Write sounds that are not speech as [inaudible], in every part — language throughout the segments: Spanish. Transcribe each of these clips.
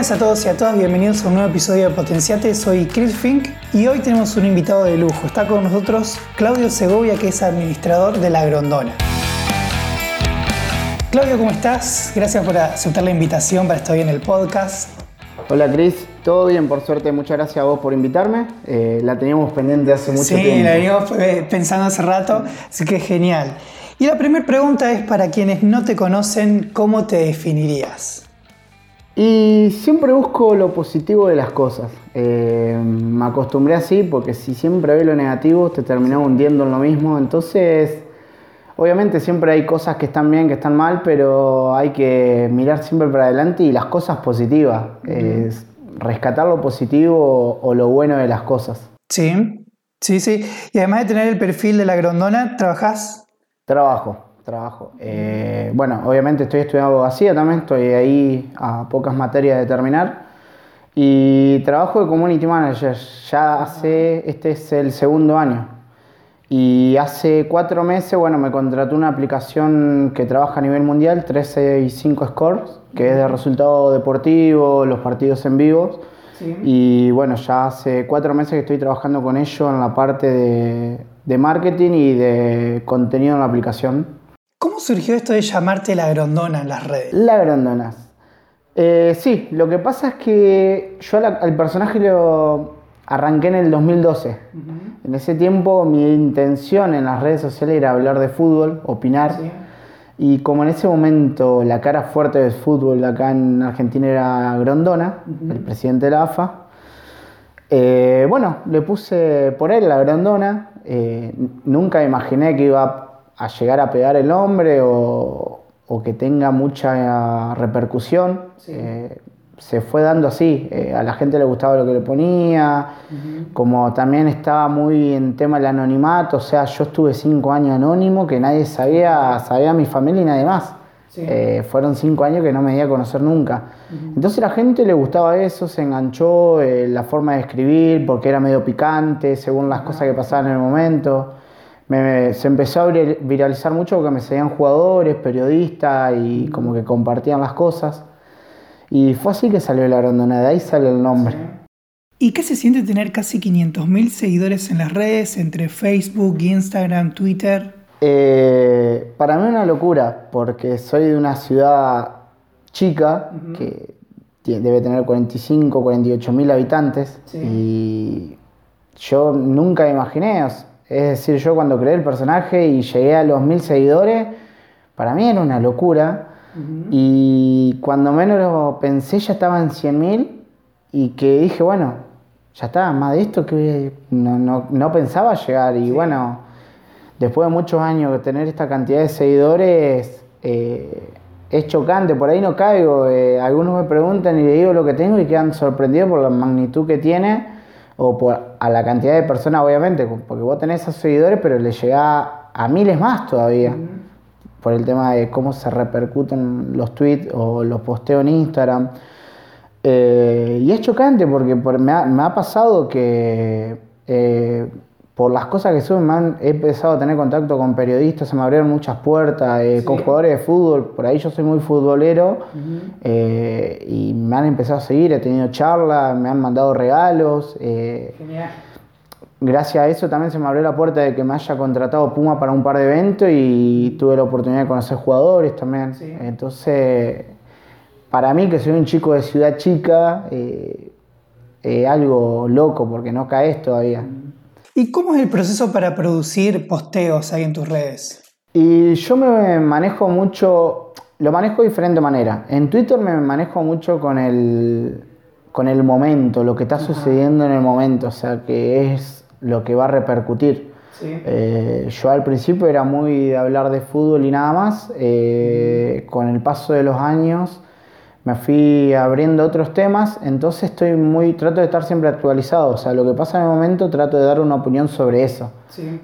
buenas a todos y a todas, bienvenidos a un nuevo episodio de Potenciate. Soy Chris Fink y hoy tenemos un invitado de lujo. Está con nosotros Claudio Segovia, que es administrador de La Grondona. Claudio, ¿cómo estás? Gracias por aceptar la invitación para estar hoy en el podcast. Hola Cris, todo bien por suerte, muchas gracias a vos por invitarme. Eh, la teníamos pendiente hace mucho tiempo. Sí, la veníamos pensando hace rato, así que genial. Y la primera pregunta es para quienes no te conocen, ¿cómo te definirías? Y siempre busco lo positivo de las cosas. Eh, me acostumbré así porque si siempre ves lo negativo te terminás hundiendo en lo mismo. Entonces, obviamente siempre hay cosas que están bien, que están mal, pero hay que mirar siempre para adelante y las cosas positivas. rescatar lo positivo o lo bueno de las cosas. Sí, sí, sí. Y además de tener el perfil de la grondona, ¿trabajás? Trabajo trabajo. Eh, bueno, obviamente estoy estudiando abogacía también, estoy ahí a pocas materias de terminar. Y trabajo de community manager, ya hace, este es el segundo año. Y hace cuatro meses, bueno, me contrató una aplicación que trabaja a nivel mundial, 13 y 5 scores, que es de resultado deportivo, los partidos en vivo. Y bueno, ya hace cuatro meses que estoy trabajando con ellos en la parte de, de marketing y de contenido en la aplicación. ¿Cómo surgió esto de llamarte la grondona en las redes? La grondona. Eh, sí, lo que pasa es que yo al personaje lo arranqué en el 2012. En ese tiempo mi intención en las redes sociales era hablar de fútbol, opinar. Y como en ese momento la cara fuerte del fútbol acá en Argentina era Grondona, el presidente de la AFA, eh, bueno, le puse por él la Grondona. Eh, nunca imaginé que iba a llegar a pegar el hombre o, que tenga mucha repercusión. Eh, se fue dando así, eh, a la gente le gustaba lo que le ponía, como también estaba muy en tema del anonimato, o sea, yo estuve cinco años anónimo, que nadie sabía, sabía mi familia y nadie más. Eh, fueron cinco años que no me di a conocer nunca. Entonces a la gente le gustaba eso, se enganchó la forma de escribir, porque era medio picante, según las cosas que pasaban en el momento se empezó a viralizar mucho porque me seguían jugadores, periodistas y como que compartían las cosas. Y fue así que salió la grandona, de ahí sale el nombre. ¿Y qué se siente tener casi 500.000 seguidores en las redes, entre Facebook, Instagram, Twitter? Eh, para mí una locura, porque soy de una ciudad chica que debe tener 45, 48 mil habitantes y yo nunca me imaginé, es decir, yo cuando creé el personaje y llegué a los mil seguidores, para mí era una locura. Y cuando menos lo pensé ya estaba en 100 mil y que dije, bueno, ya está, más de esto que no, pensaba llegar. Y bueno, después de muchos años de tener esta cantidad de seguidores, eh, es chocante, por ahí no caigo. Eh, algunos me preguntan y le digo lo que tengo y quedan sorprendidos por la magnitud que tiene o por, a la cantidad de personas, obviamente, porque vos tenés esos seguidores, pero le llega a miles más todavía, por el tema de cómo se repercuten los tweets o los posteos en Instagram. Eh, y es chocante porque me, ha, pasado que eh, por las cosas que suben, he empezado a tener contacto con periodistas, se me abrieron muchas puertas, eh, con jugadores de fútbol, por ahí yo soy muy futbolero eh, y me han empezado a seguir, he tenido charlas, me han mandado regalos. Eh, Genial. Gracias a eso también se me abrió la puerta de que me haya contratado Puma para un par de eventos y tuve la oportunidad de conocer jugadores también. Entonces, para mí que soy un chico de ciudad chica, es algo loco porque no caes todavía. ¿Y cómo es el proceso para producir posteos ahí en tus redes? Y yo me manejo mucho, lo manejo de diferente manera. En Twitter me manejo mucho con el, con el momento, lo que está sucediendo en el momento, o sea, que es lo que va a repercutir. Eh, yo al principio era muy de hablar de fútbol y nada más. Eh, con el paso de los años me fui abriendo otros temas, entonces estoy muy, trato de estar siempre actualizado, o sea, lo que pasa en el momento trato de dar una opinión sobre eso,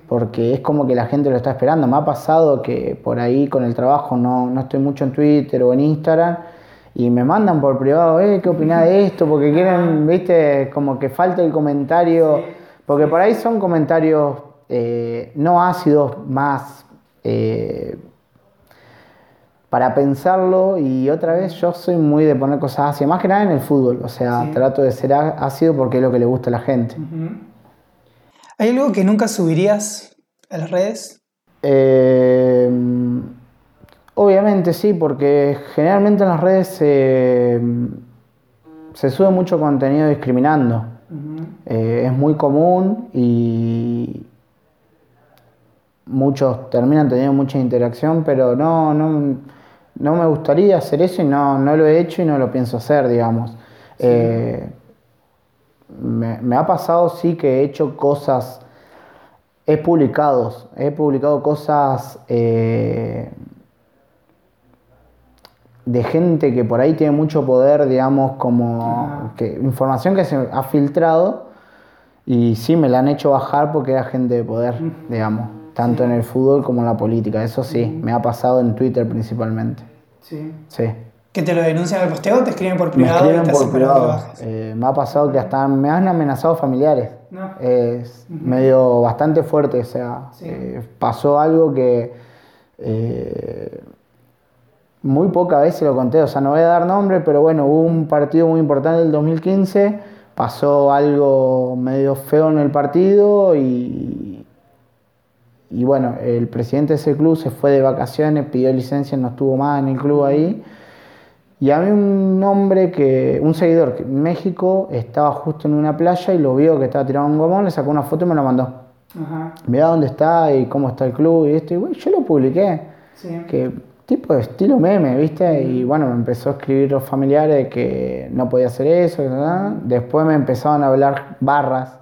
porque es como que la gente lo está esperando. Me ha pasado que por ahí con el trabajo no, no estoy mucho en Twitter o en Instagram y me mandan por privado, eh, ¿qué opinás de esto? Porque quieren, viste, como que falta el comentario, porque por ahí son comentarios eh, no ácidos, más... Eh, para pensarlo y otra vez yo soy muy de poner cosas ácidas, más que nada en el fútbol, o sea, trato de ser ácido porque es lo que le gusta a la gente. ¿Hay algo que nunca subirías a las redes? Eh, obviamente sí, porque generalmente en las redes se, se sube mucho contenido discriminando. Eh, es muy común y muchos terminan teniendo mucha interacción, pero no, no, no me gustaría hacer eso y no, no lo he hecho y no lo pienso hacer, digamos. Eh, me, ha pasado sí que he hecho cosas, he publicado, he publicado cosas eh, de gente que por ahí tiene mucho poder, digamos, como que, información que se ha filtrado y sí me la han hecho bajar porque era gente de poder, digamos tanto en el fútbol como en la política. Eso sí, me ha pasado en Twitter principalmente. Sí. Sí. ¿Que te lo denuncian al posteo o te escriben por privado? Me escriben por privado. Eh, me ha pasado que hasta me han amenazado familiares. No. Es medio bastante fuerte, o sea, eh, pasó algo que eh, muy pocas veces lo conté, o sea, no voy a dar nombre, pero bueno, hubo un partido muy importante del 2015, pasó algo medio feo en el partido y, y bueno, el presidente de ese club se fue de vacaciones, pidió licencia, no estuvo más en el club ahí. Y a mí un hombre que, un seguidor que en México estaba justo en una playa y lo vio que estaba tirado un gomón, le sacó una foto y me la mandó. Ajá. Mira dónde está y cómo está el club y esto. Y yo lo publiqué. Sí. Que tipo de estilo meme, ¿viste? Y bueno, me empezó a escribir los familiares que no podía hacer eso. Después me empezaron a hablar barras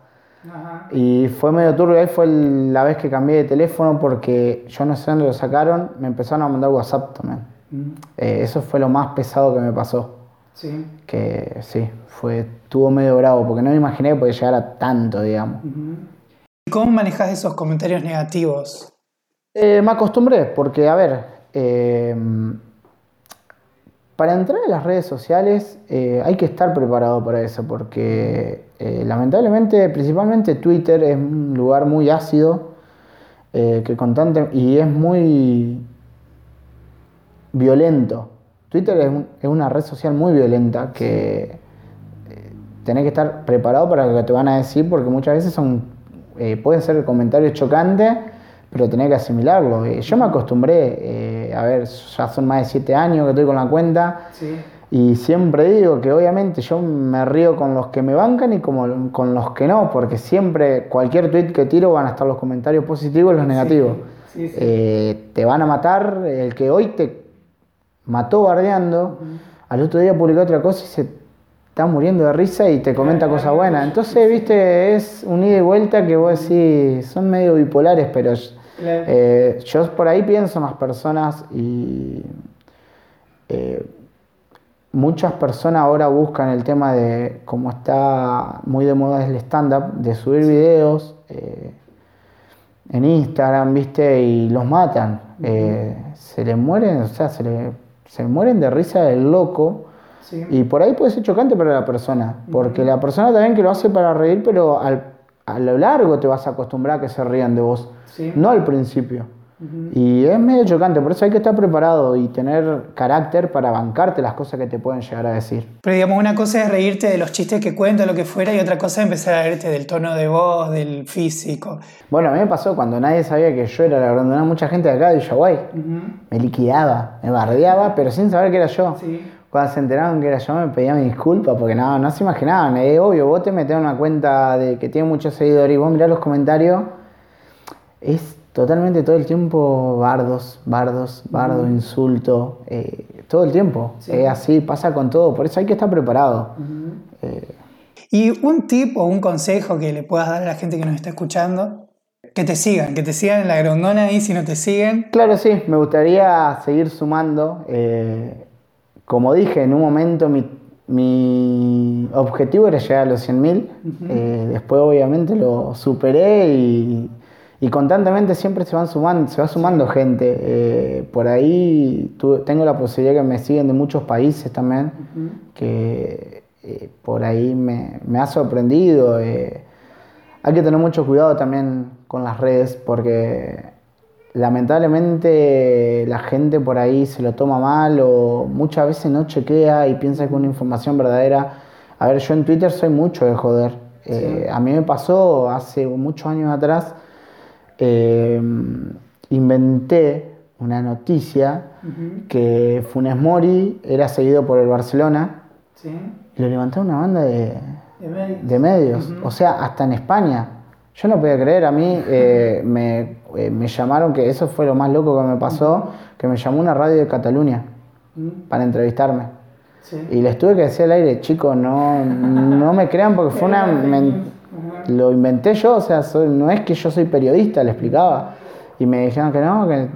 y fue medio turbio, ahí fue la vez que cambié de teléfono porque yo no sé dónde lo sacaron, me empezaron a mandar WhatsApp también. Mm. Eh, eso fue lo más pesado que me pasó. Sí. Que sí, fue, estuvo medio bravo porque no me imaginé que podía llegar a tanto, digamos. ¿Y cómo manejas esos comentarios negativos? Eh, me acostumbré, porque a ver, eh, para entrar en las redes sociales eh, hay que estar preparado para eso, porque eh, lamentablemente, principalmente Twitter es un lugar muy ácido eh, que constante, y es muy violento. Twitter es, una red social muy violenta que tenés que estar preparado para lo que te van a decir, porque muchas veces son pueden ser comentarios chocantes pero tenía que asimilarlo. yo me acostumbré, a ver, ya son más de siete años que estoy con la cuenta. Y siempre digo que obviamente yo me río con los que me bancan y como, con los que no, porque siempre cualquier tweet que tiro van a estar los comentarios positivos y los negativos. Eh, te van a matar, el que hoy te mató bardeando, al otro día publicó otra cosa y se está muriendo de risa y te comenta cosas buenas. Entonces, viste, es un ida y vuelta que vos decís, son medio bipolares, pero eh, yo por ahí pienso en las personas y eh, muchas personas ahora buscan el tema de, como está muy de moda el stand-up, de subir videos eh, en Instagram, ¿viste? Y los matan. se les mueren, o sea, se, le, se mueren de risa del loco. Y por ahí puede ser chocante para la persona, porque la persona también que lo hace para reír, pero a lo largo te vas a acostumbrar a que se rían de vos no al principio. Y es medio chocante, por eso hay que estar preparado y tener carácter para bancarte las cosas que te pueden llegar a decir. Pero digamos, una cosa es reírte de los chistes que cuento, lo que fuera, y otra cosa es empezar a reírte del tono de voz, del físico. Bueno, a mí me pasó cuando nadie sabía que yo era la grandona, mucha gente de acá de Uruguay. Me liquidaba, me bardeaba, pero sin saber que era yo. Cuando se enteraron que era yo me pedían disculpas porque no, no se imaginaban. Es obvio, vos te metés en una cuenta de que tiene muchos seguidores y vos mirás los comentarios es totalmente todo el tiempo bardos, bardos, bardo, insulto, eh, todo el tiempo. Es así, pasa con todo, por eso hay que estar preparado. Eh, y un tip o un consejo que le puedas dar a la gente que nos está escuchando, que te sigan, que te sigan en la grondona y si no te siguen. Claro, sí, me gustaría seguir sumando. Eh, como dije, en un momento mi, objetivo era llegar a los 100.000, después obviamente lo superé y y constantemente siempre se, van sumando, se va sumando gente. Eh, por ahí tengo la posibilidad que me siguen de muchos países también, que eh, por ahí me, ha sorprendido. Eh. hay que tener mucho cuidado también con las redes porque lamentablemente la gente por ahí se lo toma mal o muchas veces no chequea y piensa que una información verdadera. A ver, yo en Twitter soy mucho de joder. Eh, a mí me pasó hace muchos años atrás, eh, inventé una noticia que Funes Mori era seguido por el Barcelona y lo levantó una banda de, de medios. O sea, hasta en España. Yo no podía creer, a mí eh, me, eh, me, llamaron, que eso fue lo más loco que me pasó, que me llamó una radio de Cataluña para entrevistarme. Y les tuve que decir al aire, chicos, no, no me crean porque fue una... lo inventé yo, o sea, no es que yo soy periodista, le explicaba. Y me dijeron que no, que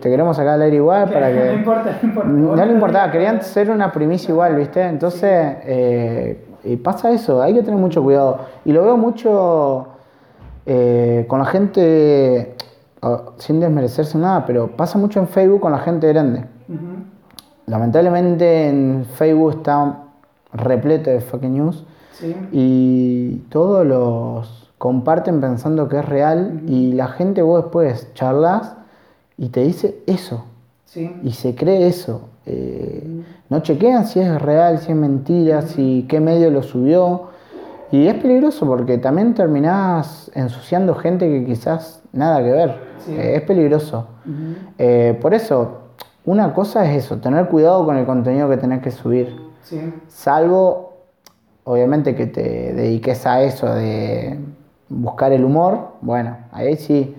te queremos sacar al aire igual para [laughs] que... No importa, no importa. [laughs] No le importaba, querían ser una primicia igual, ¿viste? Entonces, eh, y pasa eso, hay que tener mucho cuidado. Y lo veo mucho eh, con la gente, sin desmerecerse nada, pero pasa mucho en Facebook con la gente grande. Lamentablemente en Facebook está repleto de fake news y todos los comparten pensando que es real y la gente vos después charlas y te dice eso. Y se cree eso. Eh, no chequean si es real, si es mentira, si qué medio lo subió. Y es peligroso porque también terminás ensuciando gente que quizás nada que ver. Eh, es peligroso. Eh, por eso, una cosa es eso, tener cuidado con el contenido que tenés que subir. Salvo, obviamente, que te dediques a eso de buscar el humor. Bueno, ahí sí.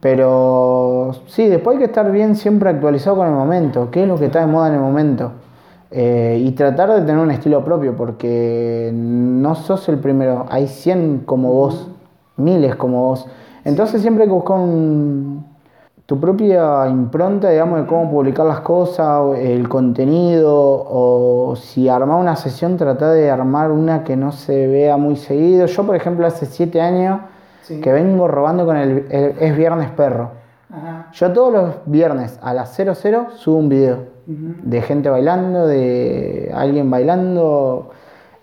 Pero sí, después hay que estar bien siempre actualizado con el momento. ¿Qué es lo que está de moda en el momento? Eh, y tratar de tener un estilo propio, porque no sos el primero, hay 100 como vos, miles como vos. Entonces siempre hay que buscar tu propia impronta, digamos, de cómo publicar las cosas, el contenido, o si armar una sesión, tratar de armar una que no se vea muy seguido. Yo, por ejemplo, hace 7 años que vengo robando con el, Es Viernes Perro. Yo todos los viernes a las 00 subo un video de gente bailando, de alguien bailando,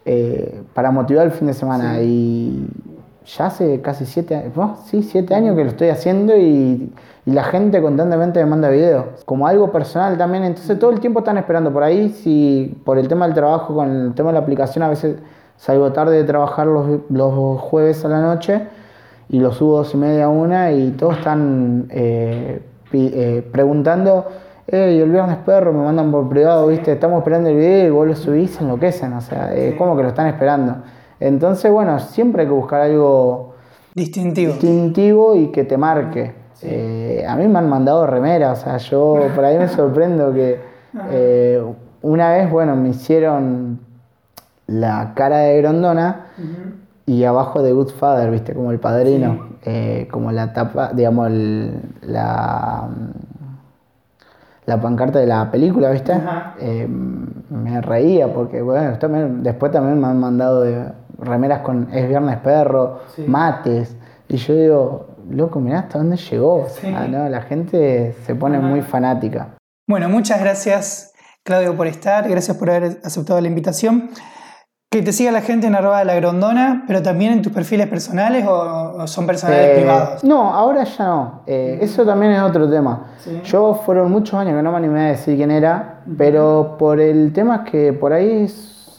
eh, para motivar el fin de semana. Y ya hace casi siete años, sí, siete años que lo estoy haciendo y, la gente constantemente me manda videos. Como algo personal también, entonces todo el tiempo están esperando por ahí, si por el tema del trabajo, con el tema de la aplicación, a veces salgo tarde de trabajar los, los jueves a la noche y lo subo dos y media a una y todos están eh, eh, preguntando y el viernes perro, me mandan por privado, viste, estamos esperando el video y vos lo subís, se enloquecen, o sea, es como que lo están esperando. Entonces, bueno, siempre hay que buscar algo distintivo, distintivo y que te marque. Eh, a mí me han mandado remeras, o sea, yo [laughs] por ahí me sorprendo que eh, una vez, bueno, me hicieron la cara de Grondona y abajo de Good Father, viste, como el padrino, eh, como la tapa, digamos, la la pancarta de la película, ¿viste? Eh, me reía porque, bueno, después también me han mandado de remeras con Es Viernes Perro, mates. Y yo digo, loco, mirá hasta dónde llegó. la gente se pone muy fanática. Bueno, muchas gracias, Claudio, por estar. Gracias por haber aceptado la invitación. Que te siga la gente en arroba de la grondona, pero también en tus perfiles personales o, son personales eh, privados. No, ahora ya no. Eh, eso también es otro tema. Yo fueron muchos años que no me animé a decir quién era, pero por el tema es que por ahí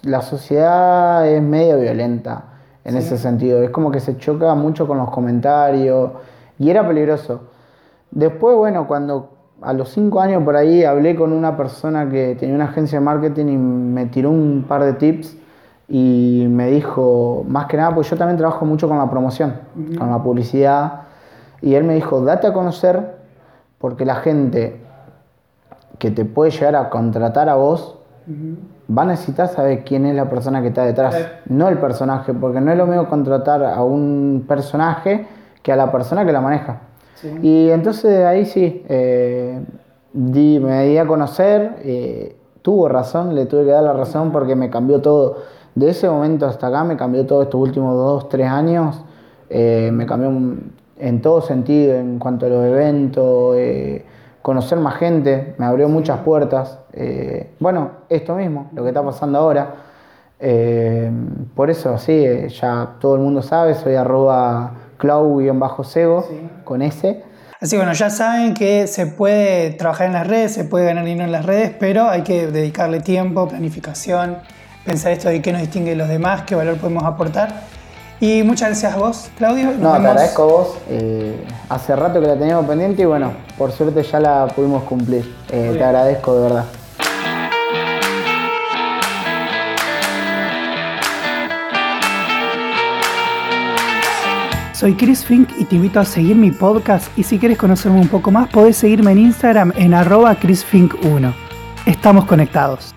la sociedad es medio violenta en ese sentido. Es como que se choca mucho con los comentarios y era peligroso. Después, bueno, cuando a los cinco años por ahí hablé con una persona que tenía una agencia de marketing y me tiró un par de tips y me dijo, más que nada, pues yo también trabajo mucho con la promoción, con la publicidad, y él me dijo, date a conocer porque la gente que te puede llegar a contratar a vos va a necesitar saber quién es la persona que está detrás, no el personaje, porque no es lo mismo contratar a un personaje que a la persona que la maneja. Y entonces ahí sí, eh, di, me di a conocer, eh, tuvo razón, le tuve que dar la razón porque me cambió todo de ese momento hasta acá me cambió todo estos últimos dos, tres años, eh, me cambió en todo sentido, en cuanto a los eventos, eh, conocer más gente, me abrió muchas puertas. Eh, bueno, esto mismo, lo que está pasando ahora. por eso, sí, ya todo el mundo sabe, soy arroba clau-sego con S. Así que bueno, ya saben que se puede trabajar en las redes, se puede ganar dinero en las redes, pero hay que dedicarle tiempo, planificación, pensar esto de qué nos distingue de los demás, qué valor podemos aportar. Y muchas gracias a vos, Claudio. Nos No, te agradezco a vos. eh, hace rato que la teníamos pendiente y bueno, por suerte ya la pudimos cumplir. Eh, te agradezco de verdad. Soy Chris Fink y te invito a seguir mi podcast y si quieres conocerme un poco más podés seguirme en Instagram en arroba chrisfink1. Estamos conectados.